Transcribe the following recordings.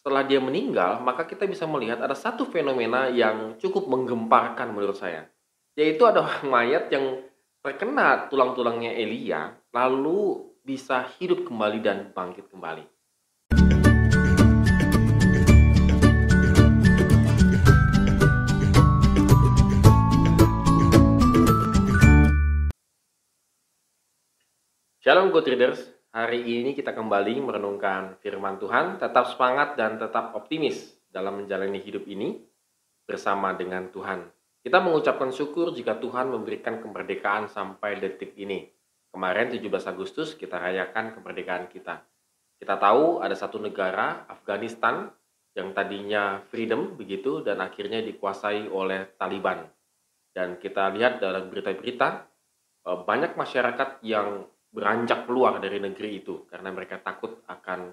setelah dia meninggal, maka kita bisa melihat ada satu fenomena yang cukup menggemparkan menurut saya. Yaitu ada mayat yang terkena tulang-tulangnya Elia, lalu bisa hidup kembali dan bangkit kembali. Shalom good readers, Hari ini kita kembali merenungkan firman Tuhan, tetap semangat dan tetap optimis dalam menjalani hidup ini bersama dengan Tuhan. Kita mengucapkan syukur jika Tuhan memberikan kemerdekaan sampai detik ini. Kemarin 17 Agustus kita rayakan kemerdekaan kita. Kita tahu ada satu negara, Afghanistan, yang tadinya freedom begitu dan akhirnya dikuasai oleh Taliban. Dan kita lihat dalam berita-berita eh, banyak masyarakat yang beranjak keluar dari negeri itu karena mereka takut akan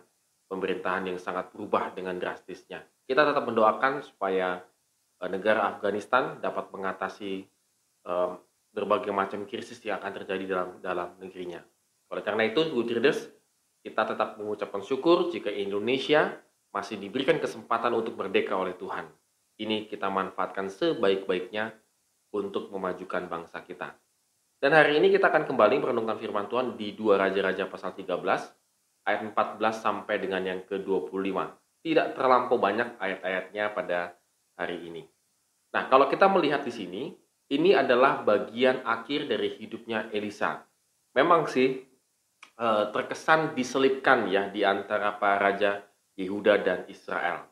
pemerintahan yang sangat berubah dengan drastisnya. Kita tetap mendoakan supaya uh, negara Afghanistan dapat mengatasi um, berbagai macam krisis yang akan terjadi dalam dalam negerinya. Oleh karena itu, good readers, kita tetap mengucapkan syukur jika Indonesia masih diberikan kesempatan untuk merdeka oleh Tuhan. Ini kita manfaatkan sebaik-baiknya untuk memajukan bangsa kita. Dan hari ini kita akan kembali merenungkan firman Tuhan di dua Raja-Raja pasal 13 ayat 14 sampai dengan yang ke-25. Tidak terlampau banyak ayat-ayatnya pada hari ini. Nah, kalau kita melihat di sini, ini adalah bagian akhir dari hidupnya Elisa. Memang sih eh, terkesan diselipkan ya di antara para raja Yehuda dan Israel.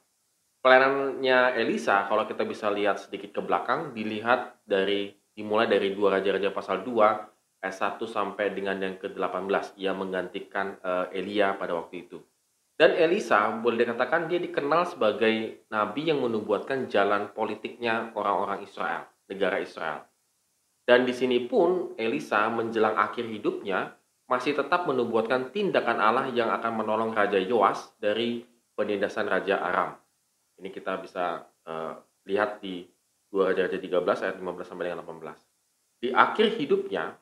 Pelayanannya Elisa, kalau kita bisa lihat sedikit ke belakang, dilihat dari dimulai dari dua raja-raja pasal 2 ayat 1 sampai dengan yang ke-18 ia menggantikan uh, Elia pada waktu itu. Dan Elisa boleh dikatakan dia dikenal sebagai nabi yang menubuatkan jalan politiknya orang-orang Israel, negara Israel. Dan di sini pun Elisa menjelang akhir hidupnya masih tetap menubuatkan tindakan Allah yang akan menolong Raja Yoas dari penindasan Raja Aram. Ini kita bisa uh, lihat di 2 Raja-Raja 13 ayat 15 sampai dengan 18. Di akhir hidupnya,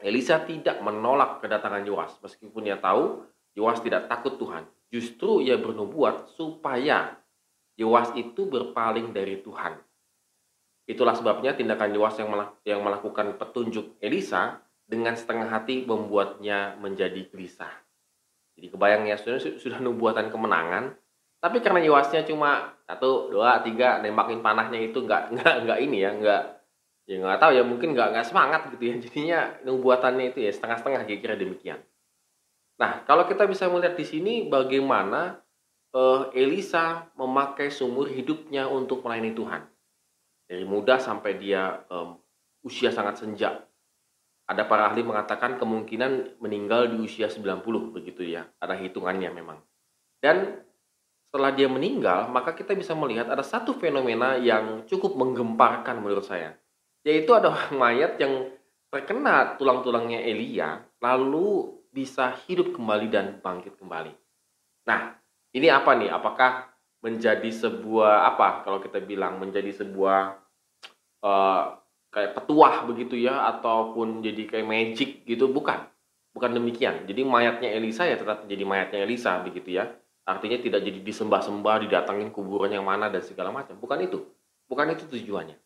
Elisa tidak menolak kedatangan Yoas meskipun ia tahu Yoas tidak takut Tuhan. Justru ia bernubuat supaya Yoas itu berpaling dari Tuhan. Itulah sebabnya tindakan Yoas yang melakukan petunjuk Elisa dengan setengah hati membuatnya menjadi gelisah. Jadi kebayang ya sudah nubuatan kemenangan, tapi karena Yoasnya cuma satu dua tiga nembakin panahnya itu nggak nggak nggak ini ya nggak ya nggak tahu ya mungkin nggak nggak semangat gitu ya. Jadinya nubuatannya itu ya setengah-setengah kira-kira demikian. Nah kalau kita bisa melihat di sini bagaimana uh, Elisa memakai sumur hidupnya untuk melayani Tuhan. Dari muda sampai dia um, usia sangat senja. Ada para ahli mengatakan kemungkinan meninggal di usia 90 begitu ya ada hitungannya memang. Dan setelah dia meninggal, maka kita bisa melihat ada satu fenomena yang cukup menggemparkan menurut saya. Yaitu ada mayat yang terkena tulang-tulangnya Elia, lalu bisa hidup kembali dan bangkit kembali. Nah, ini apa nih? Apakah menjadi sebuah apa kalau kita bilang menjadi sebuah uh, kayak petuah begitu ya ataupun jadi kayak magic gitu bukan bukan demikian jadi mayatnya Elisa ya tetap menjadi mayatnya Elisa begitu ya Artinya tidak jadi disembah-sembah, didatangin kuburan yang mana dan segala macam. Bukan itu. Bukan itu tujuannya.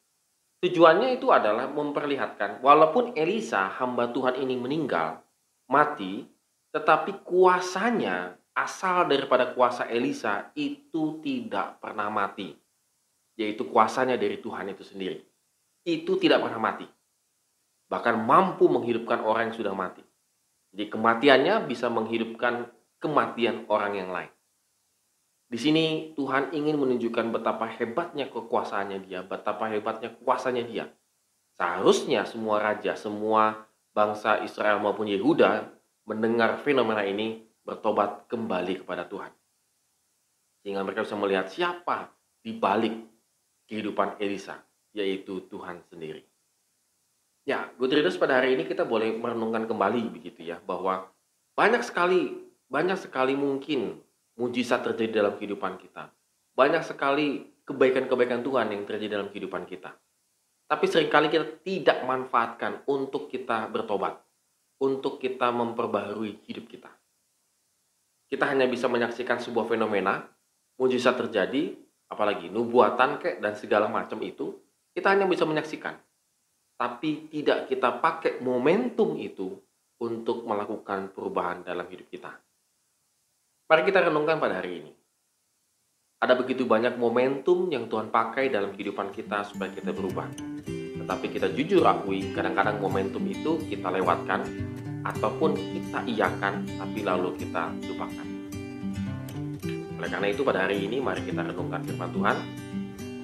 Tujuannya itu adalah memperlihatkan walaupun Elisa hamba Tuhan ini meninggal, mati, tetapi kuasanya asal daripada kuasa Elisa itu tidak pernah mati. Yaitu kuasanya dari Tuhan itu sendiri. Itu tidak pernah mati. Bahkan mampu menghidupkan orang yang sudah mati. Jadi kematiannya bisa menghidupkan kematian orang yang lain. Di sini Tuhan ingin menunjukkan betapa hebatnya kekuasaannya dia, betapa hebatnya kuasanya dia. Seharusnya semua raja, semua bangsa Israel maupun Yehuda mendengar fenomena ini bertobat kembali kepada Tuhan. Sehingga mereka bisa melihat siapa di balik kehidupan Elisa, yaitu Tuhan sendiri. Ya, good pada hari ini kita boleh merenungkan kembali begitu ya, bahwa banyak sekali, banyak sekali mungkin mujizat terjadi dalam kehidupan kita. Banyak sekali kebaikan-kebaikan Tuhan yang terjadi dalam kehidupan kita. Tapi sering kali kita tidak manfaatkan untuk kita bertobat, untuk kita memperbaharui hidup kita. Kita hanya bisa menyaksikan sebuah fenomena, mujizat terjadi, apalagi nubuatan kek dan segala macam itu, kita hanya bisa menyaksikan. Tapi tidak kita pakai momentum itu untuk melakukan perubahan dalam hidup kita. Mari kita renungkan pada hari ini. Ada begitu banyak momentum yang Tuhan pakai dalam kehidupan kita supaya kita berubah. Tetapi kita jujur akui, kadang-kadang momentum itu kita lewatkan ataupun kita iakan tapi lalu kita lupakan. Oleh karena itu pada hari ini mari kita renungkan firman Tuhan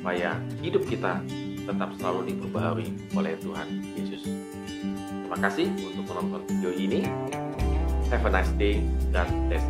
supaya hidup kita tetap selalu diperbaharui oleh Tuhan Yesus. Terima kasih untuk menonton video ini. Have a nice day dan bless